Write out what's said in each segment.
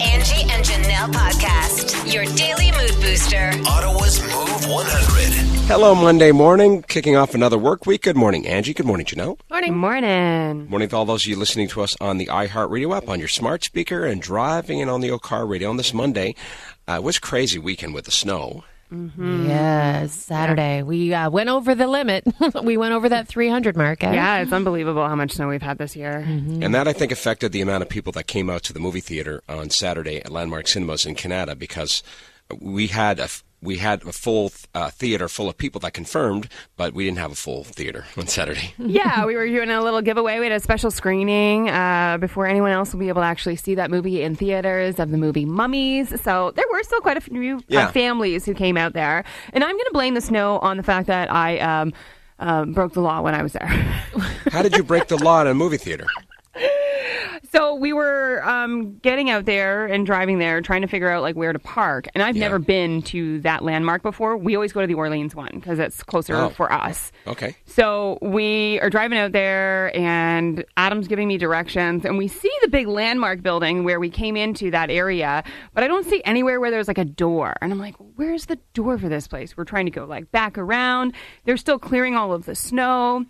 Angie and Janelle podcast. Your daily mood booster. Ottawa's Move 100. Hello, Monday morning, kicking off another work week. Good morning, Angie. Good morning, Janelle. Morning. Morning. Morning to all those of you listening to us on the iHeartRadio app, on your smart speaker, and driving, and on the old car radio on this Monday. Uh, it was crazy weekend with the snow. Yes, Saturday. We uh, went over the limit. we went over that 300 mark. eh? Yeah, it's unbelievable how much snow we've had this year. And that, I think, affected the amount of people that came out to the movie theater on Saturday at Landmark Cinemas in Kanata because we had a, f- we had a full uh, theater full of people that confirmed, but we didn't have a full theater on Saturday. yeah, we were doing a little giveaway. We had a special screening uh, before anyone else will be able to actually see that movie in theaters of the movie Mummies. So there were still quite a few uh, Yeah. families who came out there. And I'm going to blame the snow on the fact that I um, um, broke the law when I was there. How did you break the law in a movie theater? So we were um, getting out there and driving there, trying to figure out like where to park. And I've Yeah. never been to that landmark before. We always go to the Orleans one because it's closer Oh. for us. Okay. So we are driving out there, and Adam's giving me directions, and we see the big landmark building where we came into that area, but I don't see anywhere where there's like a door. And I'm like, where's the door for this place? We're trying to go like back around. They're still clearing all of the snow.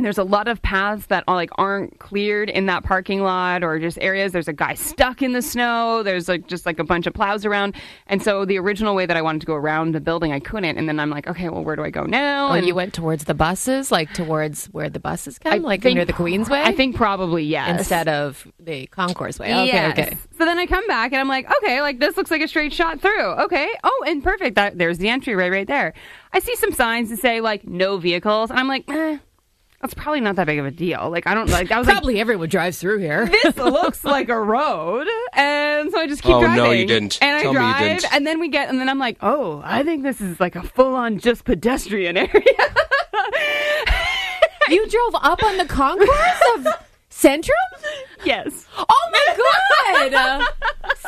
There's a lot of paths that are like aren't cleared in that parking lot or just areas. There's a guy stuck in the snow. There's like just like a bunch of plows around. And so the original way that I wanted to go around the building, I couldn't. And then I'm like, okay, well, where do I go now? Oh, and you went towards the buses, like towards where the buses come, I like think- near the Queensway? I think probably yes. Instead of the Concourse Way. Okay, Yes. okay. So then I come back and I'm like, okay, like this looks like a straight shot through. Okay. Oh, and perfect. That, there's the entryway right there. I see some signs that say like no vehicles, and I'm like, eh, that's probably not that big of a deal. Like I don't like. I was Probably everyone drives through here. like, this looks like a road, and so I just keep Oh, no, driving. you didn't. And I Tell me you drive, didn't. and then we get, and then I'm like, oh, I think this is like a full on just pedestrian area. you drove up on the concourse of Centrum? yes. Oh my god!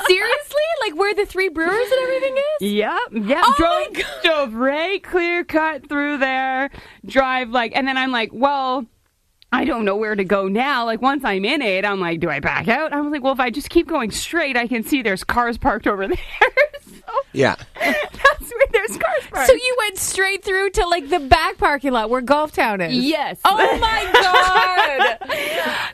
Seriously? Like where the three brewers and everything is? Yep. Yep. Oh drove, my God. drove right clear cut through there. Drive like, and then I'm like, well, I don't know where to go now. Like once I'm in it, I'm like, do I back out? I was like, well, if I just keep going straight, I can see there's cars parked over there. So Yeah. that's where there's cars parked. So you went straight through to like the back parking lot where Golf Town is? Yes. Oh my god!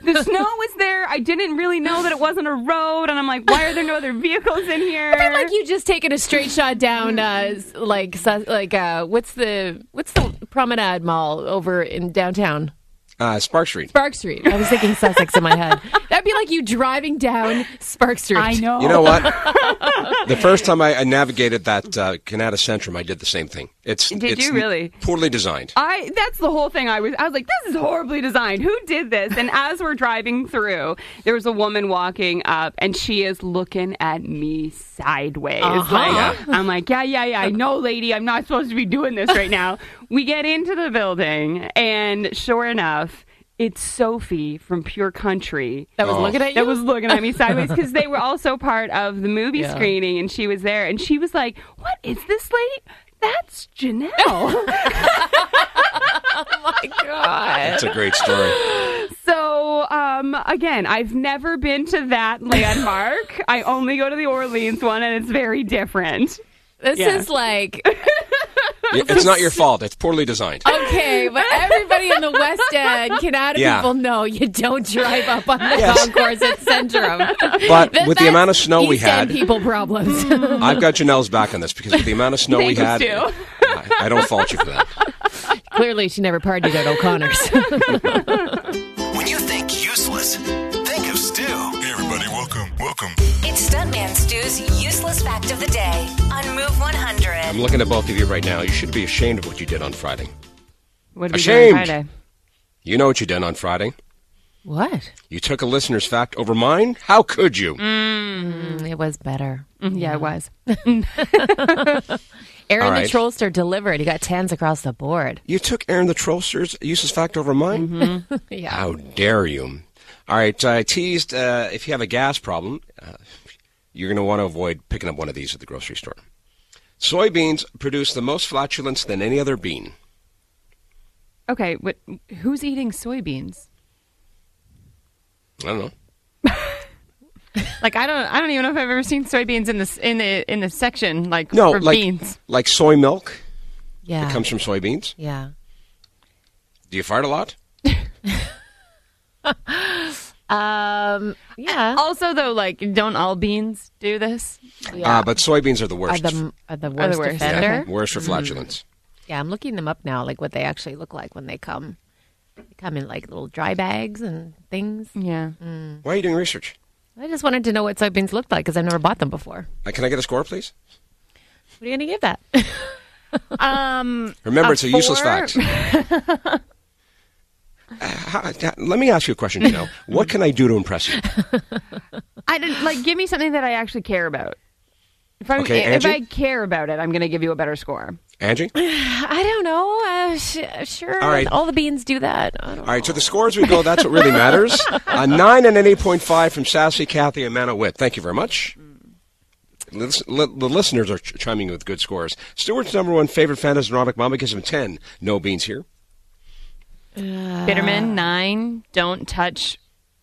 the snow was there. I didn't really know that it wasn't a road, and I'm like, why are there no other vehicles in here? I feel like you just taken a straight shot down, uh, like like uh, what's the what's the Promenade Mall over in downtown? Uh, Spark Street. Spark Street. I was thinking Sussex in my head. That'd be like you driving down Spark Street. I know. You know what? the first time I, I navigated that uh, Kanata Centrum, I did the same thing. It's Did it's you really? poorly designed. I that's the whole thing. I was I was like, this is horribly designed. Who did this? And as we're driving through, there was a woman walking up, and she is looking at me sideways. Uh-huh. Like I'm like, yeah, yeah, yeah. I know, lady. I'm not supposed to be doing this right now. We get into the building, and sure enough. It's Sophie from Pure Country that was Oh. looking at you. that was looking at me sideways because they were also part of the movie Yeah. screening, and she was there, and she was like, "What is this lady? That's Janelle." Oh my god. It's a great story. So, um, again, I've never been to that landmark. I only go to the Orleans one, and it's very different. This Yeah. is like Yeah, It's not your fault. It's poorly designed. okay, but everybody in the West End, Kanata Yeah. people know you don't drive up on the Yes. concourse at Centrum. But That- with the amount of snow we East End had, people problems. I've got Janelle's back on this because with the amount of snow we had, I, I don't fault you for that. Clearly, she never partied at O'Connor's. When you think useless, It's Stuntman Stu's useless fact of the day on Move 100. I'm looking at both of you right now. You should be ashamed of what you did on Friday. What did we Ashamed. do on Friday? You know what you did on Friday. what? You took a listener's fact over mine? How could you? Mm, It was better. Mm, Yeah, it was. Aaron All right. the Trollster delivered. He got tens across the board. You took Aaron the Trollster's useless fact over mine? Yeah. How dare you? All right, I teased uh, if you have a gas problem, uh, you're going to want to avoid picking up one of these at the grocery store. Soybeans produce the most flatulence than any other bean. Okay, what, who's eating soybeans? I don't know. Like I don't, I don't even know if I've ever seen soybeans in this in the in the section like No, for like beans. like soy milk Yeah. that comes from soybeans. yeah. Do you fart a lot? Um. Yeah. Also, though, like, don't all beans do this? yeah. Uh, but soybeans are the are worst. the are the worst, worst, yeah. Worst for flatulence. Yeah, I'm looking them up now, like what they actually look like when they come. They come in like little dry bags and things. Yeah. Why are you doing research? I just wanted to know what soybeans looked like because I've never bought them before. Uh, can I get a score, please? What are you going to give that? Um. Remember, A it's a useless fact. Uh, how- let me ask you a question, Janelle. What can I do to impress you? I didn't like. Give me something that I actually care about. If I Okay, if I care about it, I'm going to give you a better score. Angie? I don't know. Uh, sh- sure. All right. All the beans do that. I don't All right, to the scores we go. That's what really matters. A 9 and an 8.5 from Sassy, Kathy, and Mana Witt. Thank you very much. Lis- li- The listeners are ch- chiming in with good scores. Stewart's number one favorite fantasy erotic mama gives him 10. No beans here. Bitterman uh, nine. Don't touch.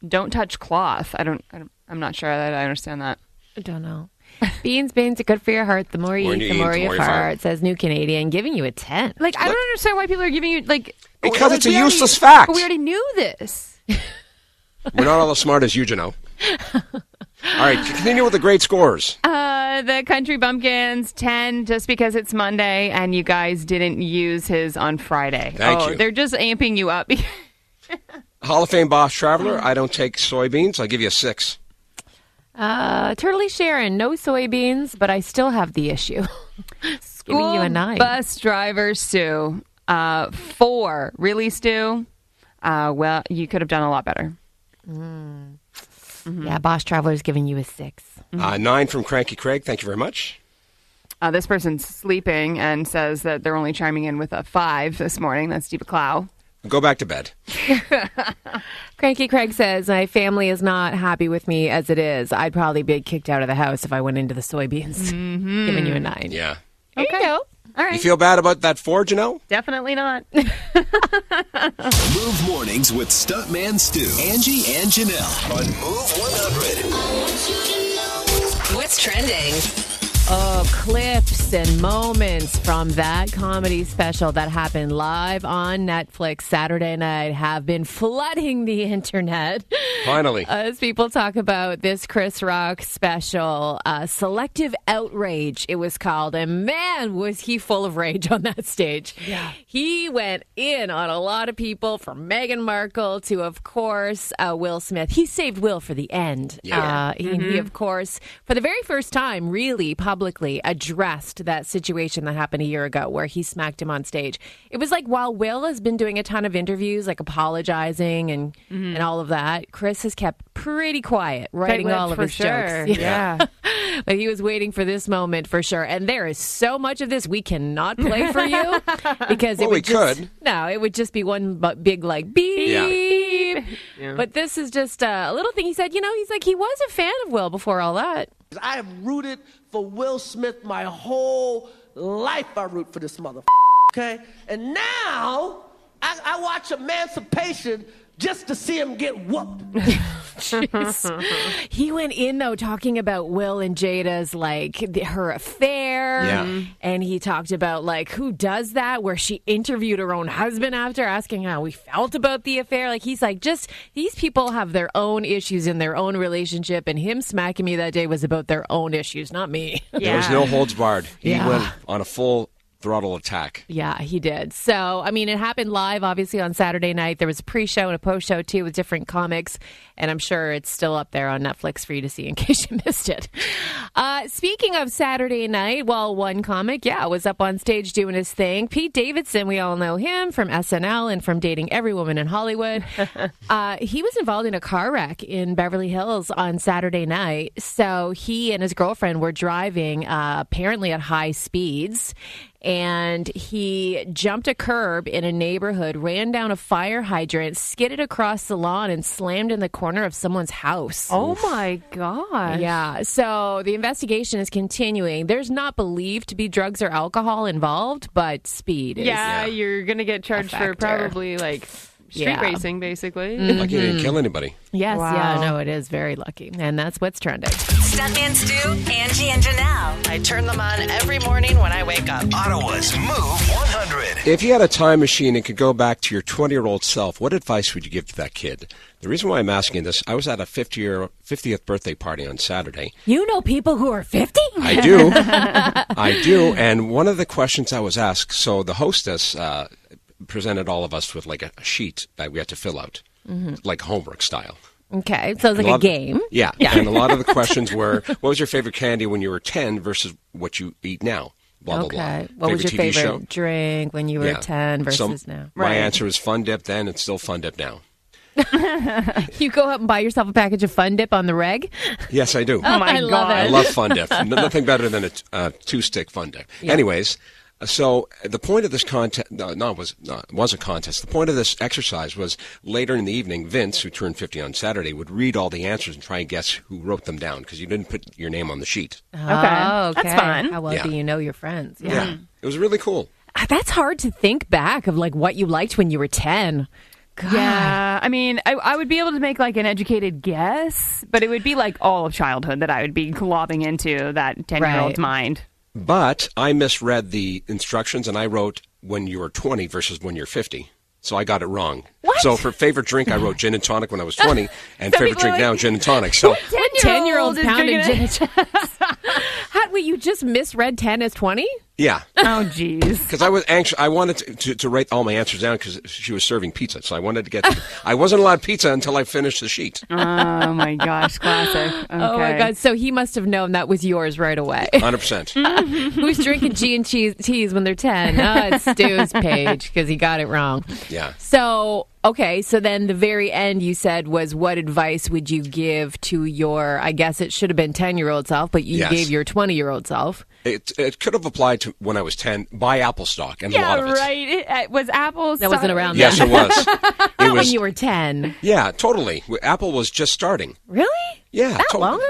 Don't touch cloth. I don't. I don't I'm not sure that I understand that. I don't know. Beans, beans are good for your heart. The more you More eat, the more the you more you fart. fart. Says New Canadian, giving you a 10. Like I don't understand why people are giving you like Because like, it's a we already- useless fact. but We already knew this. We're not all as smart as you, Janelle. All right, continue with the great scores. Uh, the country bumpkins ten just because it's Monday and you guys didn't use his on Friday. Thank oh, you. They're just amping you up. Hall of Fame boss traveler. I don't take soybeans. I'll give you a 6. Uh, Turtley Sharon, no soybeans, but I still have the issue. giving you a 9. Bus driver Sue, Uh, four. Really, Stu? Uh, well, you could have done a lot better. Yeah, Boss Traveler's giving you a 6. Uh, 9 from Cranky Craig. Thank you very much. Uh, this person's sleeping and says that they're only chiming in with a five this morning. That's Steve Clow. Go back to bed. Cranky Craig says, My family is not happy with me as it is. I'd probably be kicked out of the house if I went into the soybeans. Giving you a 9. Yeah. There you go. All right. You feel bad about that 4, Janelle? Definitely not. Move mornings with Stuntman Stu, Angie, and Janelle on Move 100. What's trending? Oh, clips and moments from that comedy special that happened live on Netflix Saturday night have been flooding the internet. Finally. As people talk about this Chris Rock special, uh, Selective Outrage, it was called. And man, was he full of rage on that stage. Yeah. He went in on a lot of people, from Meghan Markle to, of course, uh, Will Smith. He saved Will for the end. Yeah. Uh, he, he, of course, for the very first time, really publicly addressed that situation that happened a year ago where he smacked him on stage. It was like while Will has been doing a ton of interviews, like apologizing and and all of that, Chris has kept pretty quiet, writing all of for his sure. jokes. Yeah. but he was waiting for this moment for sure. And there is so much of this we cannot play for you because Well, it we would just could. no, it would just be one big like beep. Yeah. But this is just uh, a little thing he said. You know, he's like he was a fan of Will before all that. I have rooted for Will Smith my whole life. I root for this mother. Okay? And now I, I watch Emancipation just to see him get whooped. He went in though talking about Will and Jada's like the, her affair, Yeah. and he talked about like who does that, where she interviewed her own husband after asking how he felt about the affair. Like he's like, just these people have their own issues in their own relationship, and him smacking me that day was about their own issues, not me. There was no holds barred. He Yeah. went on a full throttle attack. Yeah, he did. So, I mean, it happened live, obviously, on Saturday night. There was a pre show and a post show, too, with different comics. And I'm sure it's still up there on Netflix for you to see in case you missed it. Uh, speaking of Saturday night, well, one comic, yeah, was up on stage doing his thing. Pete Davidson, we all know him from SNL and from dating every woman in Hollywood. uh, he was involved in a car wreck in Beverly Hills on Saturday night. So he and his girlfriend were driving, uh, apparently at high speeds and he jumped a curb in a neighborhood, ran down a fire hydrant, skidded across the lawn, and slammed in the corner of someone's house. Oh my god. Yeah, so the investigation is continuing. There's not believed to be drugs or alcohol involved, but speed is. Yeah, you're gonna get charged for probably like Street Yeah. racing, basically. Lucky you didn't kill anybody. Yes, Wow. yeah, no, it is very lucky. And that's what's trending. Stuck in Stu, Angie, and Janelle. I turn them on every morning when I wake up. Ottawa's Move 100. If you had a time machine and could go back to your 20 year old self, what advice would you give to that kid? The reason why I'm asking this, I was at a 50 year, 50th birthday party on Saturday. You know people who are 50? I do. I do. And one of the questions I was asked, so the hostess uh, presented all of us with like a, a sheet that we had to fill out, like homework style. Okay, sounds like a, lot- game. Yeah. yeah, And a lot of the questions were, what was your favorite candy when you were 10 versus what you eat now? Blah, blah, Okay. blah. What was your TV favorite show? drink when you were Yeah. 10 So versus now? My Right. answer was Fun Dip then. It's still Fun Dip now. You go out and buy yourself a package of Fun Dip on the reg? Yes, I do. Oh my I love god! I love Fun Dip. Nothing better than a uh, two-stick Fun Dip. Anyways, uh, so the point of this contest, no, no, was no, it was a contest. The point of this exercise was later in the evening, Vince, who turned 50 on Saturday, would read all the answers and try and guess who wrote them down because you didn't put your name on the sheet. Okay. That's fun. How well Yeah. do you know your friends? Yeah, it was really cool. Ah, That's hard to think back of like what you liked when you were 10. God. Yeah, I mean, I, I would be able to make like an educated guess, but it would be like all of childhood that I would be globbing into that ten-year-old's Right. mind. But I misread the instructions and I wrote when you were 20 versus when you're 50. So I got it wrong. What? So for favorite drink, I wrote gin and tonic when I was 20, and Some favorite drink are now, gin and tonic. So 10 year olds is pounding drinking gin it. and tonics. How, wait, you just misread 10 as 20? Yeah, Oh, jeez. because I was anxious. I wanted to, to, to write all my answers down because she was serving pizza. So I wanted to get. I wasn't allowed pizza until I finished the sheet. oh my gosh, classic. Oh my Okay. God. So he must have known that was yours right away. 100%. Who's drinking G and cheese teas when they're 10? Oh, it's Stu's page because he got it wrong. Yeah. So, okay. So then the very end you said was what advice would you give to your, I guess it should have been 10 year old self, but you Yes. gave your 20 year old self. It, it could have applied to when I was 10. Buy Apple stock and a lot of it. right. It, it was Apple. That wasn't around Yes, then. it was. It Not was. when you were 10. yeah, totally. Apple was just starting. Really? Yeah, That totally. long ago?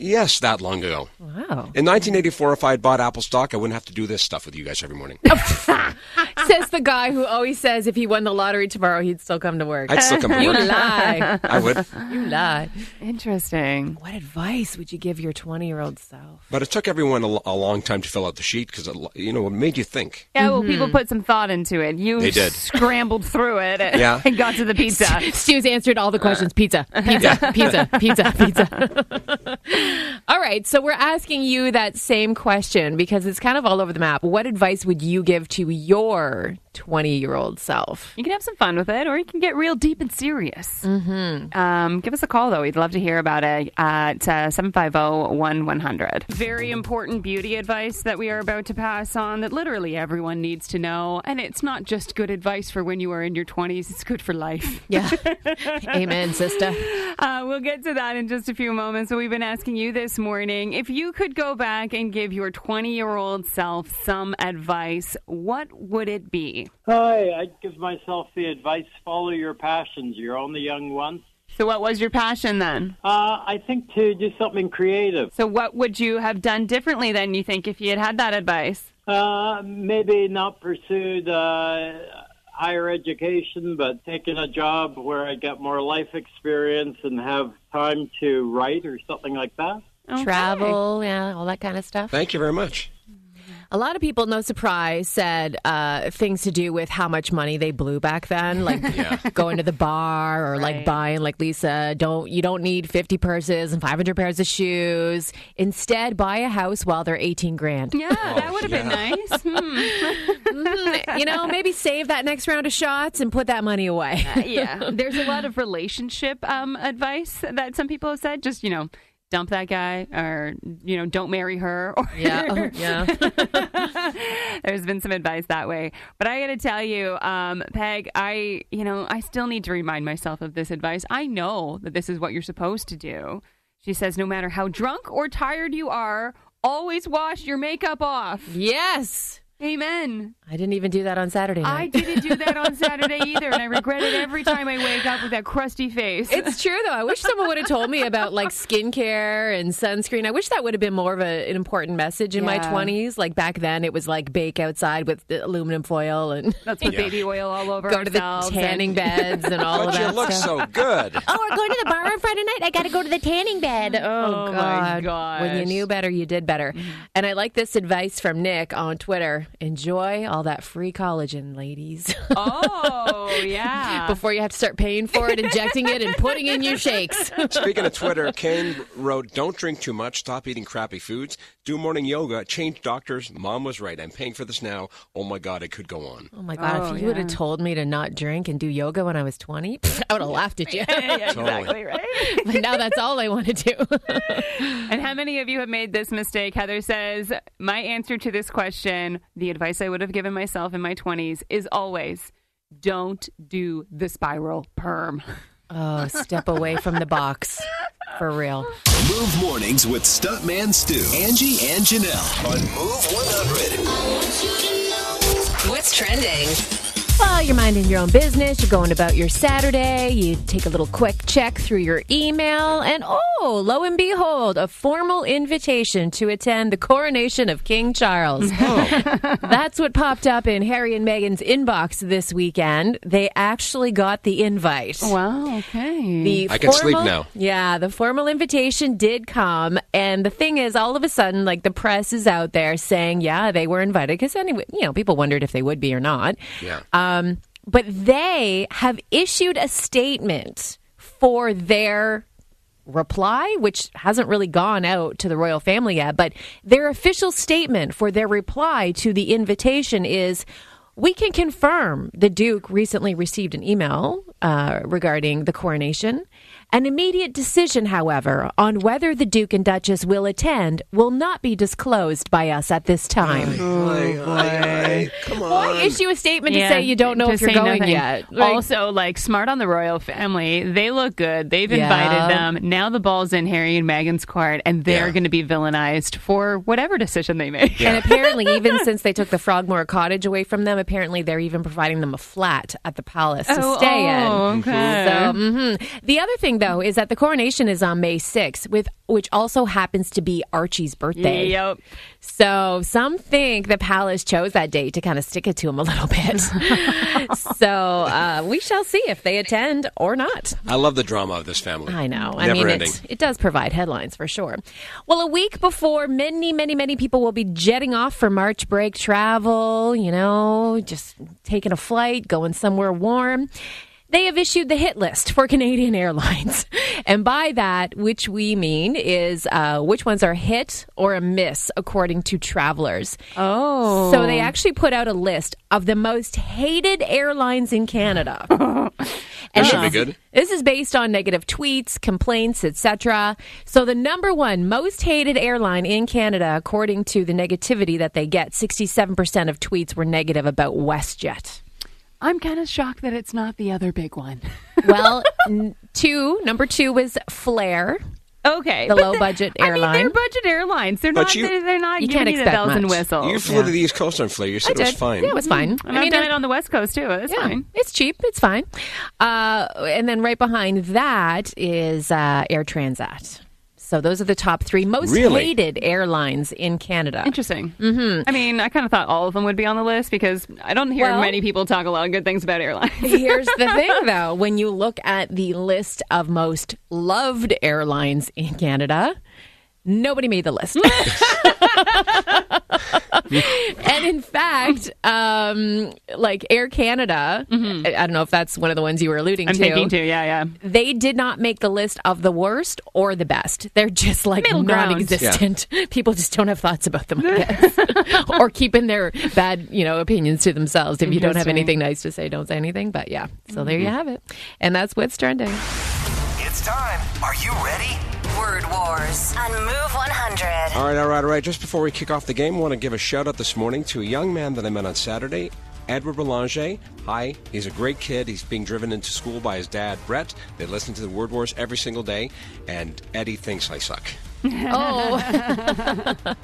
Yes, that long ago. Wow. In 1984, if I had bought Apple stock, I wouldn't have to do this stuff with you guys every morning. Says the guy who always says if he won the lottery tomorrow, he'd still come to work. I'd still come to you work. lie. I would. You lie. Interesting. What advice would you give your 20 year old self? But it took everyone a, a long time to fill out the sheet because, you know, it made you think. Yeah, well, people mm-hmm. put some thought into it. You They did. scrambled through it and, Yeah. and got to the pizza. Stu's answered all the questions. Uh. Pizza, pizza, pizza, pizza, pizza. All right, so we're asking you that same question because it's kind of all over the map. What advice would you give to your 20 year old self? You can have some fun with it, or you can get real deep and serious. Mm-hmm. Um, give us a call, though. We'd love to hear about it at uh, 750 1100. Very important beauty advice that we are about to pass on that literally everyone needs to know. And it's not just good advice for when you are in your 20s, it's good for life. Yeah. Amen, sister. Uh, we'll get to that in just a few moments. So, we've been asking you this morning if you could go back and give your 20 year old self some advice, what would it be? Hi, I'd give myself the advice follow your passions. You're only young once. So, what was your passion then? Uh, I think to do something creative. So, what would you have done differently then, you think, if you had had that advice? Uh, maybe not pursued uh, higher education, but taking a job where I get more life experience and have time to write or something like that. Okay. Travel, yeah, all that kind of stuff. Thank you very much. A lot of people, no surprise, said uh, things to do with how much money they blew back then, like going to the bar or like buying, like Lisa. Don't you don't need fifty purses and five hundred pairs of shoes. Instead, buy a house while they're eighteen grand. Yeah, that would have been nice. Hmm. you know, maybe save that next round of shots and put that money away. yeah, there's a lot of relationship um, advice that some people have said. Just you know, dump that guy, or you know, don't marry her. Or yeah, oh, yeah. There's been some advice that way. But I got to tell you, um, Peg, I, you know, I still need to remind myself of this advice. I know that this is what you're supposed to do. She says, no matter how drunk or tired you are, always wash your makeup off. Yes. Amen. I didn't even do that on Saturday I didn't do that on Saturday either, and I regret it every time I wake up with that crusty face. It's true though. I wish someone would have told me about like skincare and sunscreen. I wish that would have been more of a, an important message in my twenties. Like back then, it was like bake outside with the aluminum foil and Let's put baby oil all over go to the tanning and- beds and all of But you look stuff. so good. Oh, we're going to the bar on Friday night. I got to go to the tanning bed. Oh, Oh, my God! When you knew better, you did better. Mm-hmm. And I like this advice from Nick on Twitter: enjoy all that free collagen, ladies, Oh, yeah. before you have to start paying for it, injecting it, and putting in your shakes. Speaking of Twitter, Kane wrote, "Don't drink too much. Stop eating crappy foods. Do morning yoga. Change doctors. Mom was right. I'm paying for this now. Oh my God, it could go on. Oh my God! Oh, if you would have told me to not drink and do yoga when I was twenty, I would have laughed at you. yeah, Totally. exactly right. but now that's all I want to do. And how many of you have made this mistake? Heather says, My answer to this question, the advice I would have given myself in my 20s, is always don't do the spiral perm. oh, step away from the box, for real. Move mornings with Stuntman Stu, Angie, and Janelle on Move 100. What's trending? Well, you're minding your own business. You're going about your Saturday. You take a little quick check through your email, and oh, lo and behold, a formal invitation to attend the coronation of King Charles. That's what popped up in Harry and Meghan's inbox this weekend. They actually got the invite. Wow, okay. The I can sleep now. Yeah, the formal invitation did come, and the thing is, all of a sudden, like the press is out there saying, yeah, they were invited because anyway, you know, people wondered if they would be or not. Yeah. Um, but they have issued a statement for their reply, which hasn't really gone out to the royal family yet, but their official statement for their reply to the invitation is we can confirm the Duke recently received an email uh, regarding the coronation. An immediate decision, however, on whether the Duke and Duchess will attend will not be disclosed by us at this time. Come on. Why issue a statement to say you don't know if you're going nothing. yet? Like- also, like smart on the royal family. They look good. They've Yeah. invited them. Now the ball's in Harry and Meghan's court, and they're Yeah. going to be villainized for whatever decision they make. And apparently, even since they took the Frogmore Cottage away from them, apparently they're even providing them a flat at the palace to Oh, stay in. oh, okay. So, mhm. the other thing though is that the coronation is on May 6th, with which also happens to be Archie's birthday. Yep. So some think the palace chose that date to kind of stick it to him a little bit. so uh, we shall see if they attend or not. I love the drama of this family. I know. I mean, ending. it's, it does provide headlines for sure. Well, a week before many, many, many people will be jetting off for March break travel, you know, just taking a flight, going somewhere warm. They have issued the hit list for Canadian Airlines. And by that, which we mean is uh, which ones are hit or a miss according to travelers. Oh. So they actually put out a list of the most hated airlines in Canada. and should be good. This is based on negative tweets, complaints, etc. So the number one most hated airline in Canada, according to the negativity that they get, 67% of tweets were negative about WestJet. I'm kind of shocked that it's not the other big one. Well, n- two, number two was Flair. Okay, The but low-budget I mean, airline. they're budget airlines. They're But not. you- they're, they're not You giving can't you the expect bells and much. whistles. You flew to the East Coast on Flair. You said I it was fine. Yeah, it was fine. And I've done it on the West Coast too. That's yeah, fine. It's cheap. It's fine. Uh, and then right behind that is uh, Air Transat. So those are the top three most Really? hated airlines in Canada. Interesting. Mm-hmm. I mean, I kind of thought all of them would be on the list because I don't hear Well- many people talk a lot of good things about airlines. Here's the thing, though. When you look at the list of most loved airlines in Canada, nobody made the list. and in fact, um, like Air Canada, I, I don't know if that's one of the ones you were alluding to. I'm to. thinking too. Yeah, yeah. They did not make the list of the worst or the best. They're just like Middle non-existent. People just don't have thoughts about them, I guess, or keeping their bad, you know, opinions to themselves. If you don't have anything nice to say, don't say anything. But yeah, so there you have it, and that's what's trending. It's time. Are you ready? Word Wars on Move 100. All right, all right, all right. Just before we kick off the game, I want to give a shout out this morning to a young man that I met on Saturday. Edward Belanger. Hi, he's a great kid. He's being driven into school by his dad, Brett. They listen to the Word Wars every single day, and Eddie thinks I suck. Oh.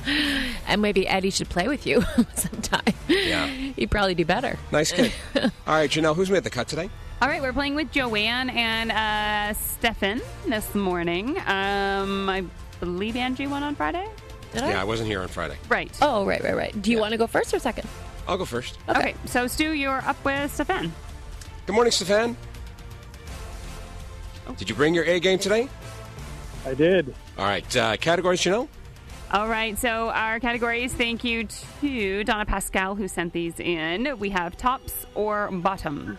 and maybe Eddie should play with you sometime. Yeah. He'd probably do better. Nice kid. All right, Janelle, who's made the cut today? All right, we're playing with Joanne and uh, Stefan this morning. Um, I believe Angie won on Friday. Did I? Yeah, I wasn't here on Friday. Right. Oh, right, right, right. Do you want to go first or second? I'll go first. Okay. so Stu, you're up with Stefan. Good morning, Stefan. Did you bring your A game today? I did. All right, uh, categories, know. All right, so our categories, thank you to Donna Pascal who sent these in. We have tops or bottoms.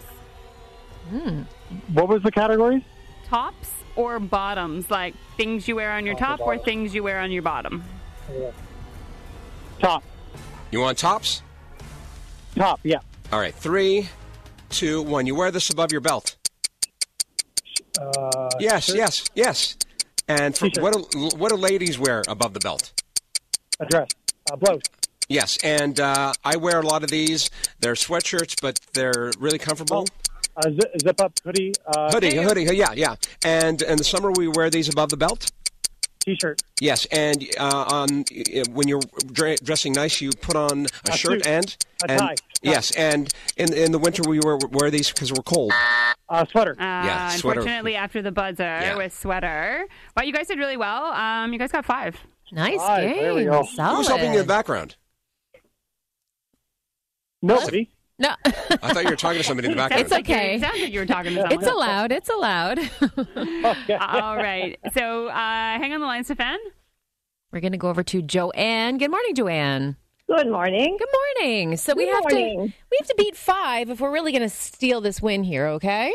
What was the category? Tops or bottoms, like things you wear on your top or things you wear on your bottom. Top. You want tops? Top, yeah. All right, three, two, one. You wear this above your belt. Uh, Yes, shirt, yes, yes. And for, what do, what do ladies wear above the belt? A dress. A blouse. Yes, and uh, I wear a lot of these. They're sweatshirts, but they're really comfortable. A zip, zip up hoodie. Uh, hoodie, a hoodie, yeah, yeah. And in the summer, we wear these above the belt. T-shirt. Yes, and uh, on uh, when you're dre- dressing nice, you put on a, A shirt suit. and A and tie. yes, and in in the winter we wear wear these because we're cold. Uh, sweater. Uh, Yeah, sweater. Unfortunately, after the buzzer Yeah. with sweater. Well, you guys did really well. Um, you guys got five. Nice All right, game. there we go. Solid. Who's helping you in the background? Nobody. No, I thought you were talking to somebody in the background. It's okay. It sounds like you were talking to someone. it's allowed. It's allowed. Okay. All right. So uh, hang on the line, Stefan. We're going to go over to Joanne. Good morning, Joanne. Good morning. Good morning. So we Good have to we have to beat five if we're really going to steal this win here. Okay.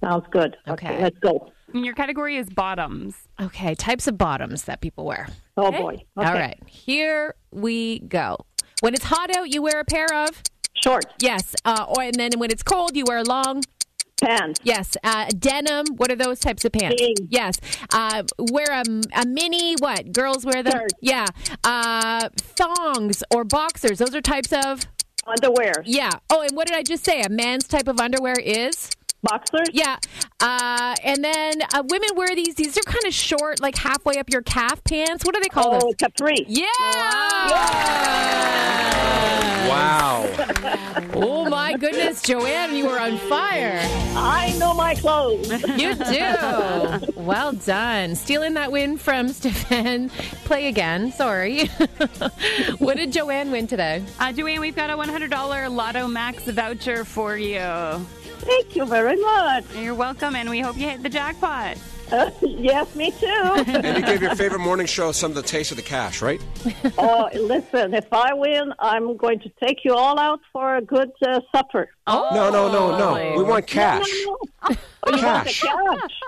Sounds good. Okay. let's go. And your category is bottoms. Okay. Types of bottoms that people wear. Oh Okay? boy. Okay. All right. Here we go. When it's hot out, you wear a pair of Short yes. Uh, or and then when it's cold, you wear long pants. yes. Uh, denim. What are those types of pants? Jeans. Yes. Uh, wear a, a mini. What girls wear them? Skirt. Yeah. Uh, thongs or boxers. Those are types of Underwear. yeah. Oh, and what did I just say? A man's type of underwear is. Boxers. Yeah. Uh, and then uh, women wear these. These are kind of short, like halfway up your calf pants. What do they call Oh, those? capri. Yeah. wow. Oh my goodness, Joanne, you were on fire. I know my clothes. You do. well done. Stealing that win from Stefan. Play again. Sorry. what did Joanne win today? Uh, Joanne, we've got a $100 Lotto Max voucher for you. Thank you very much. You're welcome, and we hope you hit the jackpot. Uh, yes, me too. And you gave your favorite morning show some of the taste of the cash, right? oh, listen, if I win, I'm going to take you all out for a good uh, supper. Oh, No, no, no, no. We want cash. No, no, no. Oh, you want the Cash.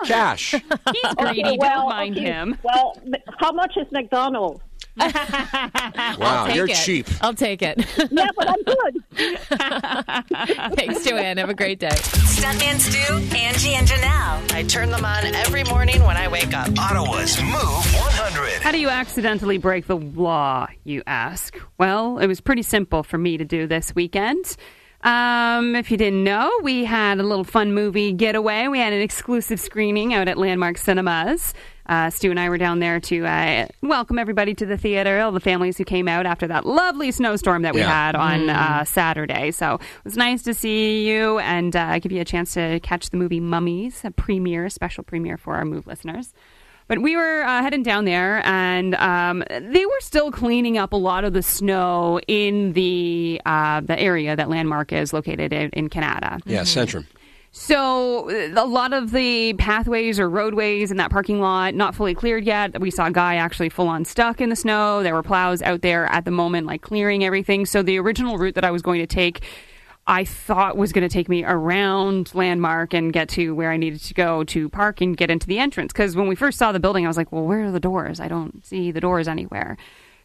cash? Cash. He's greedy. Okay, well, Don't mind okay. him. Well, how much is McDonald's? Wow, Take you're it. cheap. I'll take it. Yeah, but I'm good. Thanks, Joanne. Have a great day. Stuntman Stu, Angie, and Janelle. I turn them on every morning when I wake up. Ottawa's Move 100. How do you accidentally break the law, you ask? Well, it was pretty simple for me to do this weekend. Um, if you didn't know, we had a little fun movie getaway. We had an exclusive screening out at Landmark Cinemas. Uh, Stu and I were down there to uh, welcome everybody to the theater, all the families who came out after that lovely snowstorm that we Yeah. had on uh, Saturday. So it was nice to see you and uh, give you a chance to catch the movie Mummies, a premiere, a special premiere for our Move listeners. But we were uh, heading down there, and um, they were still cleaning up a lot of the snow in the uh, the area that Landmark is located in, in Kanata. Yeah, Centrum. So uh, a lot of the pathways or roadways in that parking lot not fully cleared yet. We saw a guy actually full on stuck in the snow. There were plows out there at the moment, like clearing everything. So the original route that I was going to take. I thought was going to take me around Landmark and get to where I needed to go to park and get into the entrance. Because when we first saw the building, I was like, well, where are the doors? I don't see the doors anywhere.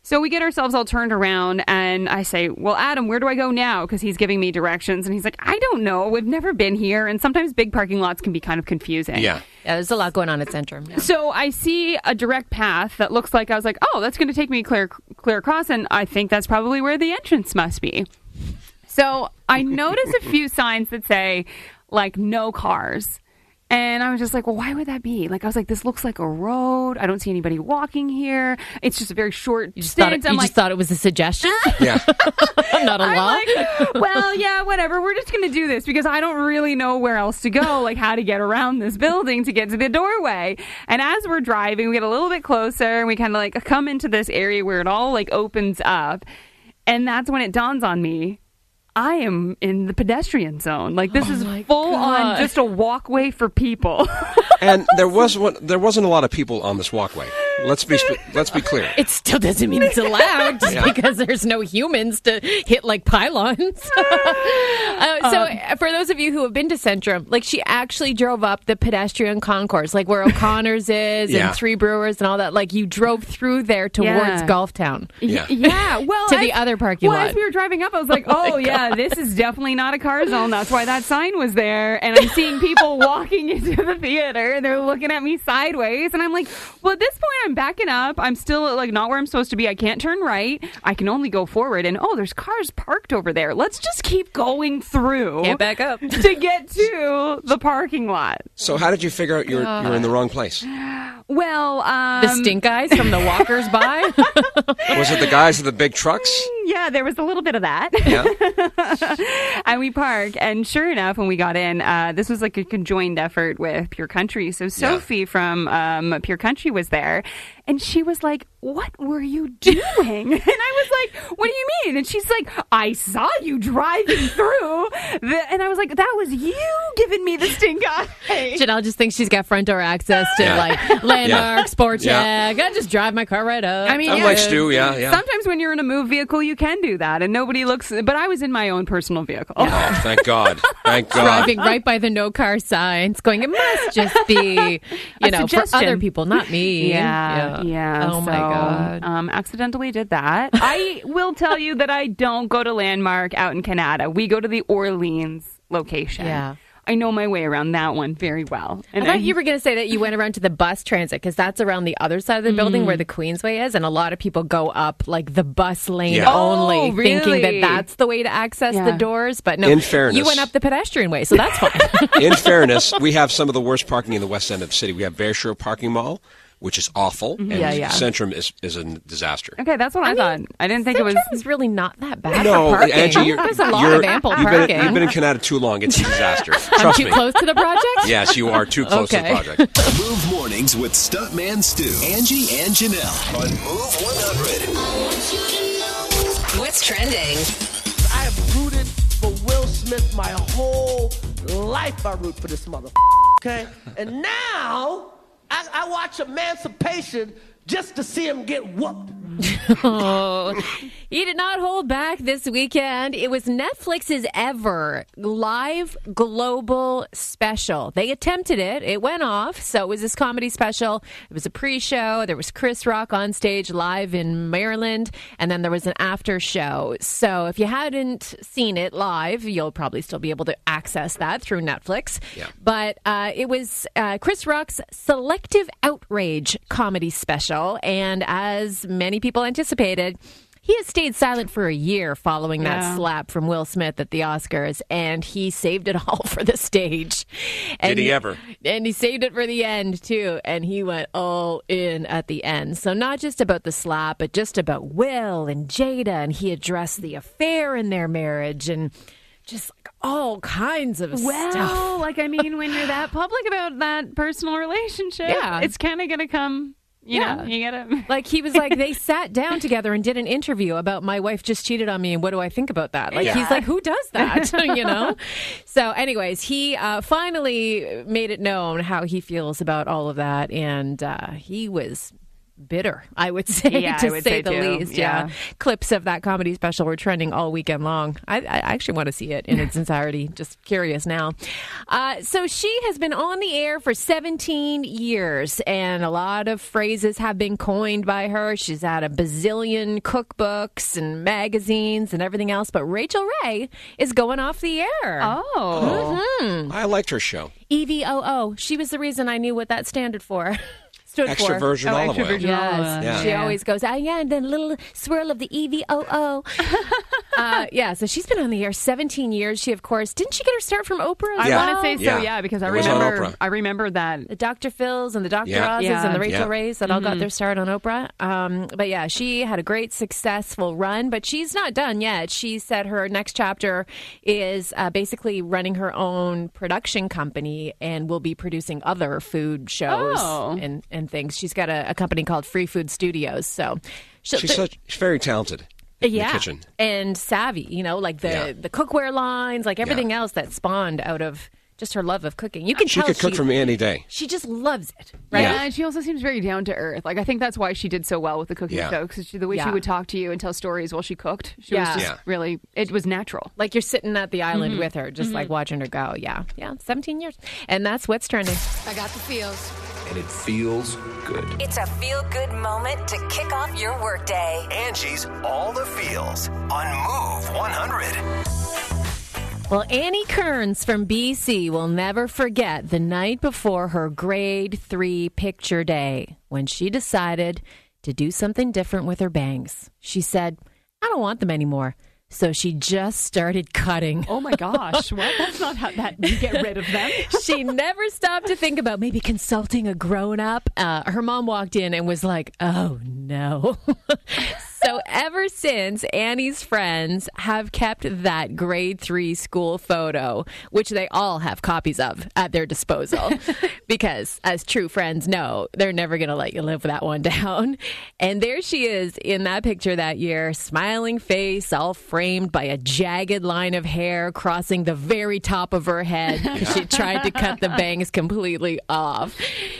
So we get ourselves all turned around, and I say, Well, Adam, where do I go now? Because he's giving me directions. And he's like, I don't know. We've never been here. And sometimes big parking lots can be kind of confusing. Yeah. Yeah, there's a lot going on at Centrum. Yeah. So I see a direct path that looks like I was like, Oh, that's going to take me clear, clear across. And I think that's probably where the entrance must be. So I notice a few signs that say like no cars. And I was just like, well, why would that be? Like, I was like, this looks like a road. I don't see anybody walking here. It's just a very short You just, thought stint. it, I'm you like, just thought it was a suggestion, Yeah. not a I'm law. like, well, yeah, whatever. We're just going to do this because I don't really know where else to go, like how to get around this building to get to the doorway. And as we're driving, we get a little bit closer and we kind of like come into this area where it all like opens up. And that's when it dawns on me. I am in the pedestrian zone. Like this oh is full on just a walkway for people. and there was one, there wasn't a lot of people on this walkway. Let's be sp- let's be clear. It still doesn't mean it's allowed just Yeah. because there's no humans to hit like pylons. uh, so, uh, for those of you who have been to Centrum, like she actually drove up the pedestrian concourse, like where O'Connor's is Yeah. and Three Brewers and all that. Like you drove through there towards Yeah. Golftown. Yeah. Yeah, well, To the other parking well, lot. as we were driving up, I was like, "Oh, yeah, this is definitely not a car zone. That's why that sign was there." And I'm seeing people walking into the theater, and they're looking at me sideways, and I'm like, "Well, at this point, I'm backing up. I'm still like not where I'm supposed to be. I can't turn right. I can only go forward. And oh, there's cars parked over there. Let's just keep going through Can't back up. to get to the parking lot." So how did you figure out you're you're in the wrong place? Well, um, The stink eyes from the walkers by. Was it the guys with the big trucks? yeah, there was a little bit of that. Yeah. and we park, and sure enough, when we got in, uh, this was like a conjoined effort with Pure Country. So Sophie from um, Pure Country was there, and she was like, "What were you doing?" and I was like, "What do you mean?" And she's like, "I saw you driving through," the, and I was like, "That was you giving me the stink eye." Janelle just thinks she's got front door access to Yeah. like landmark, sport Yeah. check. I just drive my car right up. I mean, I'm yeah, like Stu. Yeah, yeah. Sometimes when you're in a move vehicle, you can do that, and nobody looks. But I was in my own personal vehicle. Oh, thank God. Thank God. driving right by the no car signs, going, it must just be, you A know, for other people, not me. Yeah, yeah. Oh my so, God. Um, accidentally did that. I will tell you that I don't go to Landmark out in Kanata. We go to the Orleans location. Yeah. I know my way around that one very well. I thought you were going to say that you went around to the bus transit because that's around the other side of the building Mm. where the Queensway is, and a lot of people go up like the bus lane Yeah. only, Oh, thinking that that's the way to access the doors. But no, In fairness- you went up the pedestrian way, so that's fine. In fairness, we have some of the worst parking in the west end of the city. We have Bayshore Parking Mall, which is awful, mm-hmm. and Yeah, yeah. Centrum is, is a disaster. Okay, that's what I, thought. I didn't think it was. Centrum's really not that bad No, for. Angie, you're, There's a lot you're- of ample you've parking. Been, you've been in Kanata too long. It's a disaster. I'm Trust too me. close to the project. Yes, you are too close Okay. to the project. Move mornings with Stuntman Stu, Angie, and Janelle on Move 100. What's trending? I have rooted for Will Smith my whole life. I root for this mother. Okay, and now I, I watch Emancipation just to see him get whooped. Oh, he did not hold back this weekend. It was Netflix's ever live global special. They attempted it, it went off. So it was this comedy special. It was a pre show. There was Chris Rock on stage live in Maryland, and then there was an after show. So if you hadn't seen it live, you'll probably still be able to access that through Netflix. Yeah. But uh, it was uh, Chris Rock's Selective Outrage comedy special. And as many people anticipated, he has stayed silent for a year following that slap from Will Smith at the Oscars, and he saved it all for the stage. And Did he ever? And he saved it for the end, too. And he went all in at the end. So, not just about the slap, but just about Will and Jada. And he addressed the affair in their marriage and just like all kinds of Well, stuff. like I mean, when you're that public about that personal relationship, Yeah. it's kind of gonna come. You Yeah. know, you gotta. Like he was like they sat down together and did an interview about my wife just cheated on me and what do I think about that? Like Yeah. he's like who does that? you know. So anyways, he uh, finally made it known how he feels about all of that and uh, he was bitter, I would say, Yeah, to would say, say the too. least. Yeah. Yeah. clips of that comedy special were trending all weekend long. I, I actually want to see it in its entirety. Just curious now. Uh, so she has been on the air for 17 years, and a lot of phrases have been coined by her. She's had a bazillion cookbooks and magazines and everything else. But Rachael Ray is going off the air. Oh, I liked her show. E V O O. She was the reason I knew what that standard for. Stood Extra for. virgin Oh, olive extra oil. Yes, olive. Yeah. she always goes, ah, yeah, and then a little swirl of the E V O O. uh, yeah, so she's been on the air 17 years. She, of course, didn't she get her start from Oprah? as I Yeah. want to say so, Yeah. yeah, because I It remember I remember that. the Dr. Phils and the Dr. Yeah. Oz's Yeah. and the Rachael Yeah. Rays that all got their start on Oprah. Um, but yeah, she had a great successful run, but she's not done yet. She said her next chapter is uh, basically running her own production company and will be producing other food shows Oh. and, and things. She's got a, a company called Free Food Studios. So she'll- She's such she's very talented. in yeah, the kitchen. and savvy. You know, like the Yeah. the cookware lines, like everything else that spawned out of just her love of cooking. You can She tell could cook she, for me any day. She just loves it, right? Yeah, and she also seems very down to earth. Like I think that's why she did so well with the cooking Yeah. show because the way Yeah. she would talk to you and tell stories while she cooked, she Yeah. was just Yeah. really. It was natural. Like you're sitting at the island Mm-hmm. with her, just like watching her go. Yeah, yeah, 17 years, and that's what's trending. I got the feels. And it feels good. It's a feel good moment to kick off your workday. Angie's All the Feels on Move 100. Well, Annie Kearns from BC will never forget the night before her grade three picture day when she decided to do something different with her bangs. She said, I don't want them anymore. So she just started cutting. Oh my gosh! what? That's not how that you get rid of them. she never stopped to think about maybe consulting a grown up. Uh, her mom walked in and was like, oh no. so ever since, Annie's friends have kept that grade three school photo, which they all have copies of at their disposal. because as true friends know, they're never going to let you live that one down. And there she is in that picture that year, smiling face, all framed by a jagged line of hair crossing the very top of her head. She tried to cut the bangs completely off.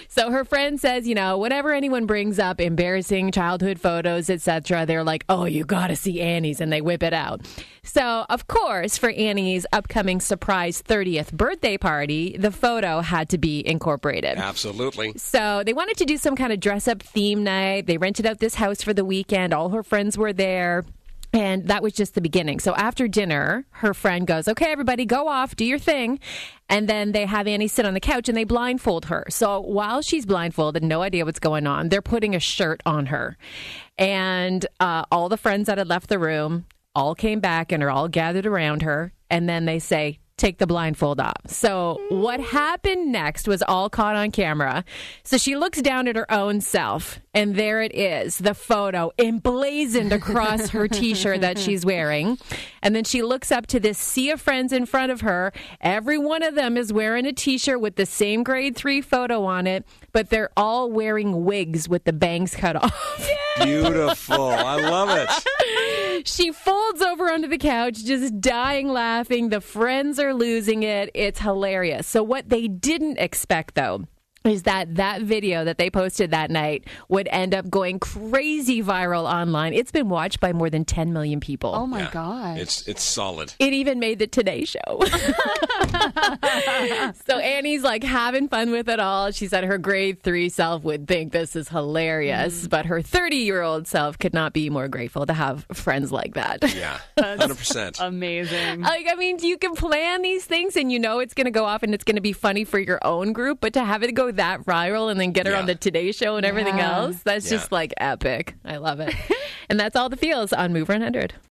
So her friend says, you know, whenever anyone brings up embarrassing childhood photos, etc., they're like, "Oh, you got to see Annie's," and they whip it out. So, of course, for Annie's upcoming surprise 30th birthday party, the photo had to be incorporated. Absolutely. So they wanted to do some kind of dress up theme night. They rented out this house for the weekend. All her friends were there. And that was just the beginning. So after dinner, her friend goes, Okay, everybody, go off, do your thing. And then they have Annie sit on the couch and they blindfold her. So while she's blindfolded, no idea what's going on, they're putting a shirt on her. And uh, all the friends that had left the room all came back and are all gathered around her. And then they say, take the blindfold off. So what happened next was all caught on camera. So she looks down at her own self, and there it is, the photo emblazoned across her t-shirt that she's wearing. And then she looks up to this sea of friends in front of her. Every one of them is wearing a t-shirt with the same grade 3 photo on it, but they're all wearing wigs with the bangs cut off. Beautiful. I love it. She folds over onto the couch, just dying laughing. The friends are losing it. It's hilarious. So, what they didn't expect, though, is that that video that they posted that night would end up going crazy viral online. It's been watched by more than 10 million people. Oh my Yeah. god! It's it's solid. It even made the Today Show. so Annie's like having fun with it all. She said her grade three self would think this is hilarious, mm. but her 30 year old self could not be more grateful to have friends like that. Yeah. 100%. Amazing. Like, I mean, you can plan these things and you know it's going to go off and it's going to be funny for your own group, but to have it go that viral and then get her Yeah. on the Today Show and everything Yeah. else, that's Yeah. just like epic. I love it. and that's all the feels on Move 100.